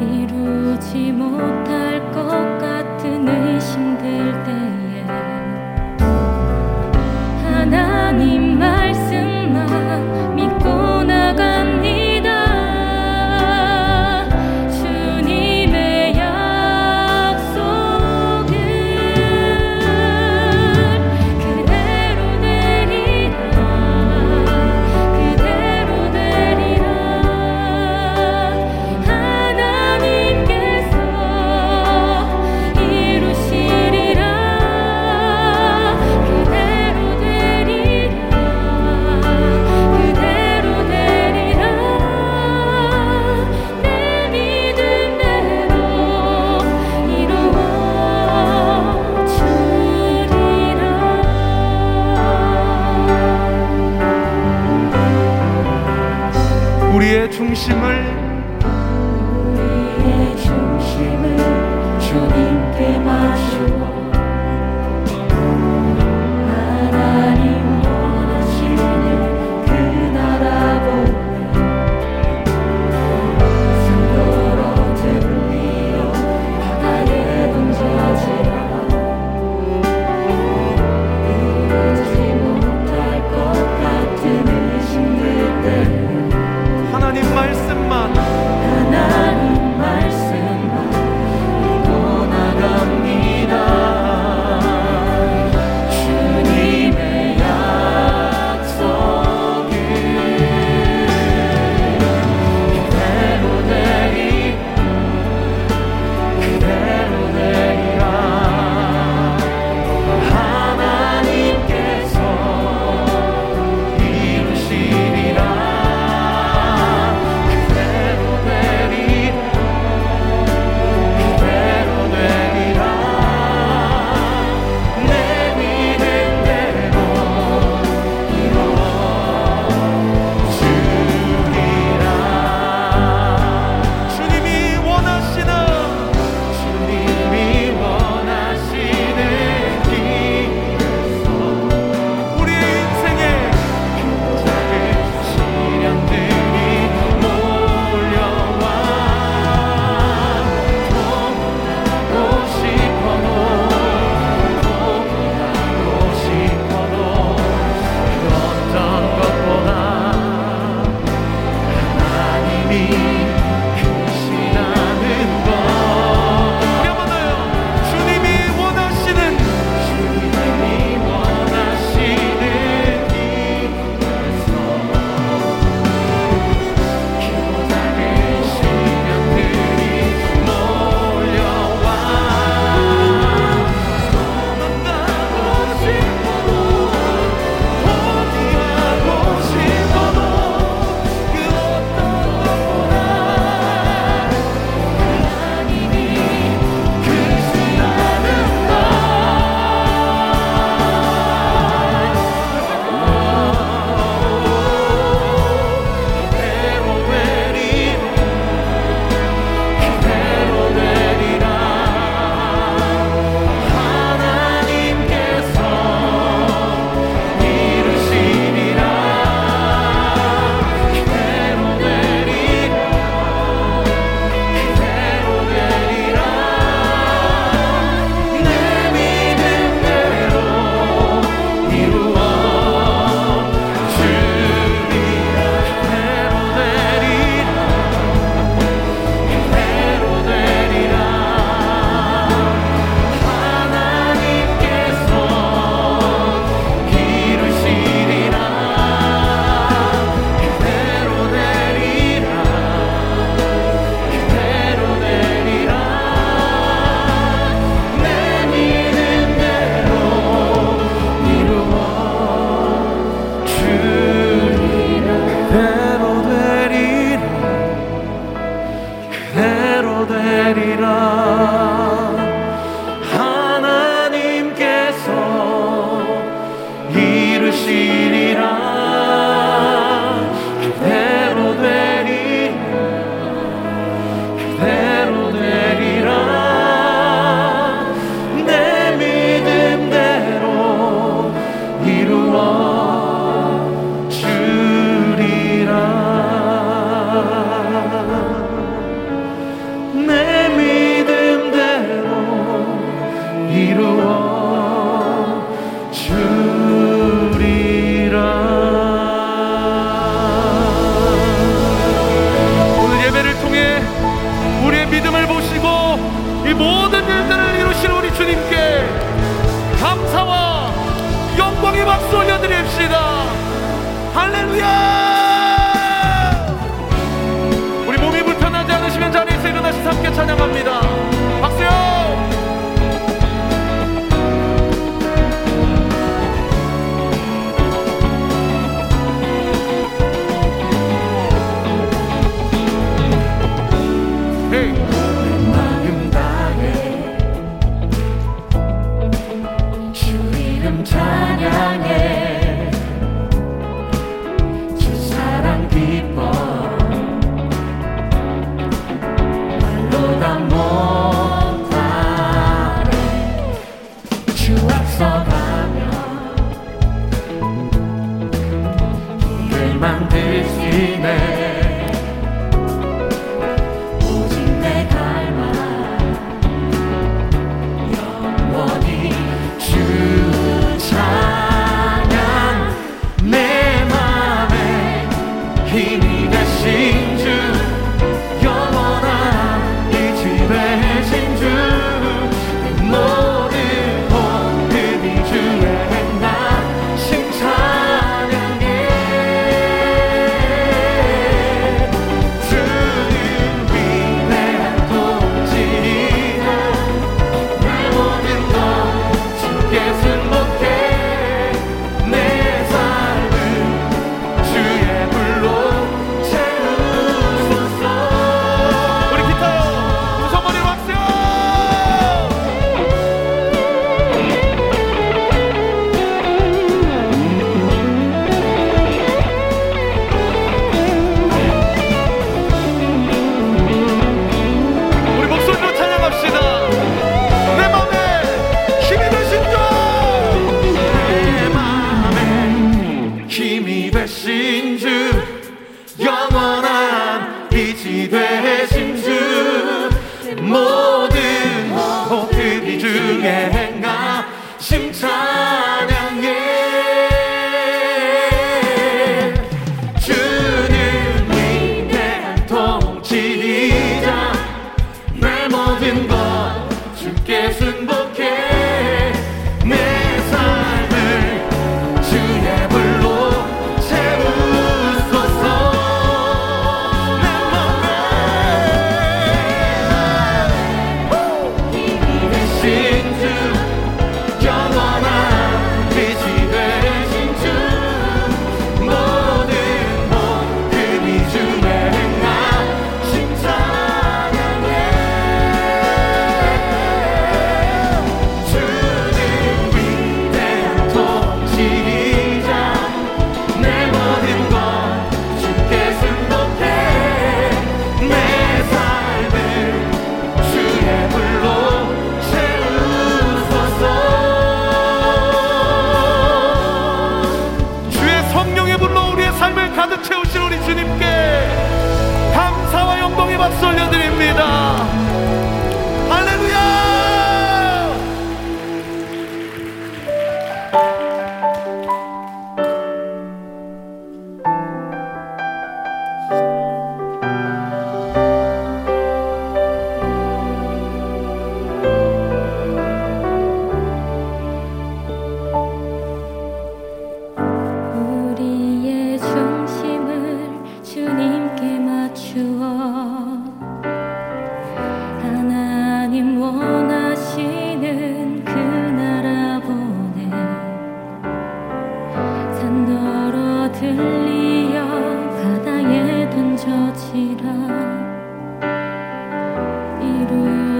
이루지 못한 중심을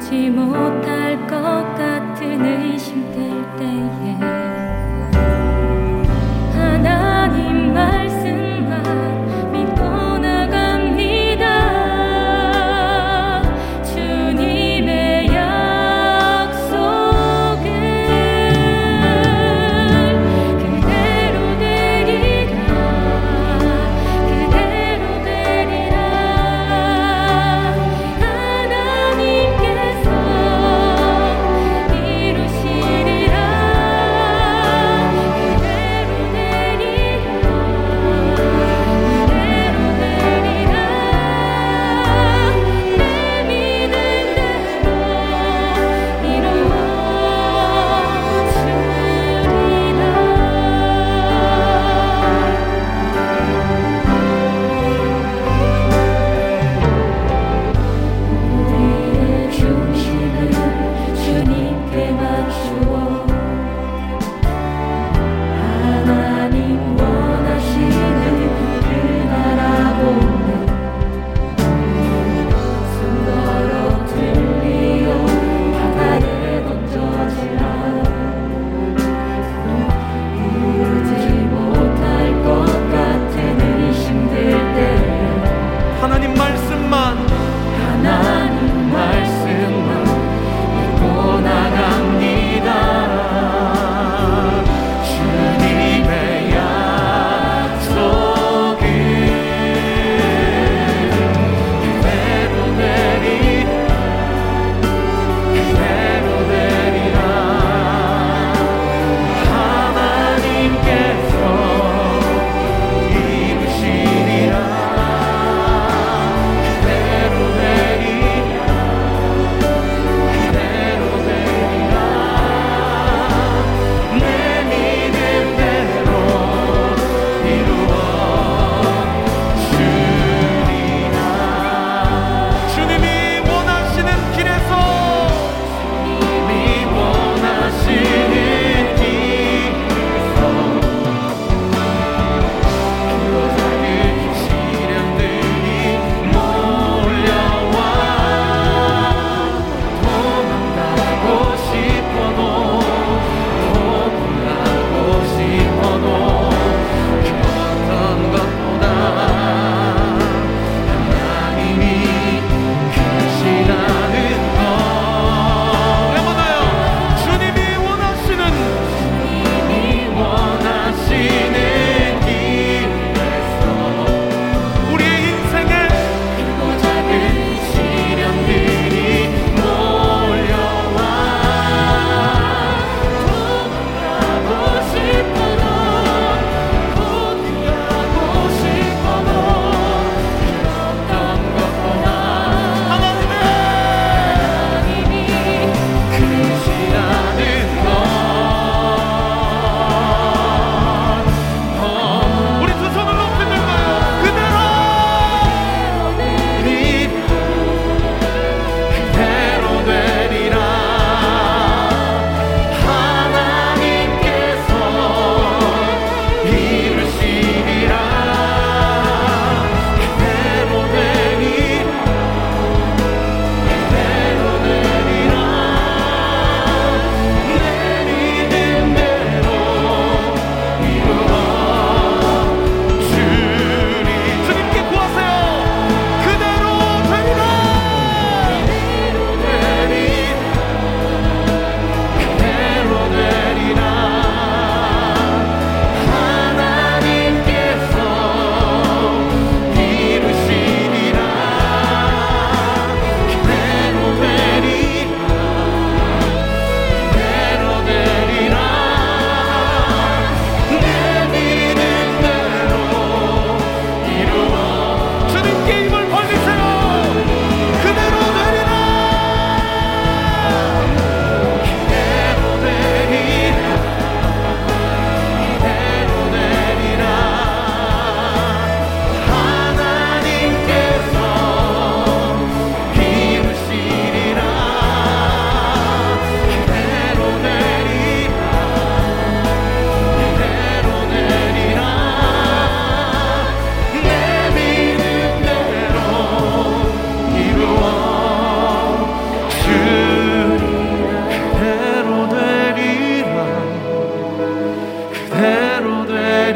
오지 못할 것 같은 의심될 때에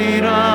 되리라.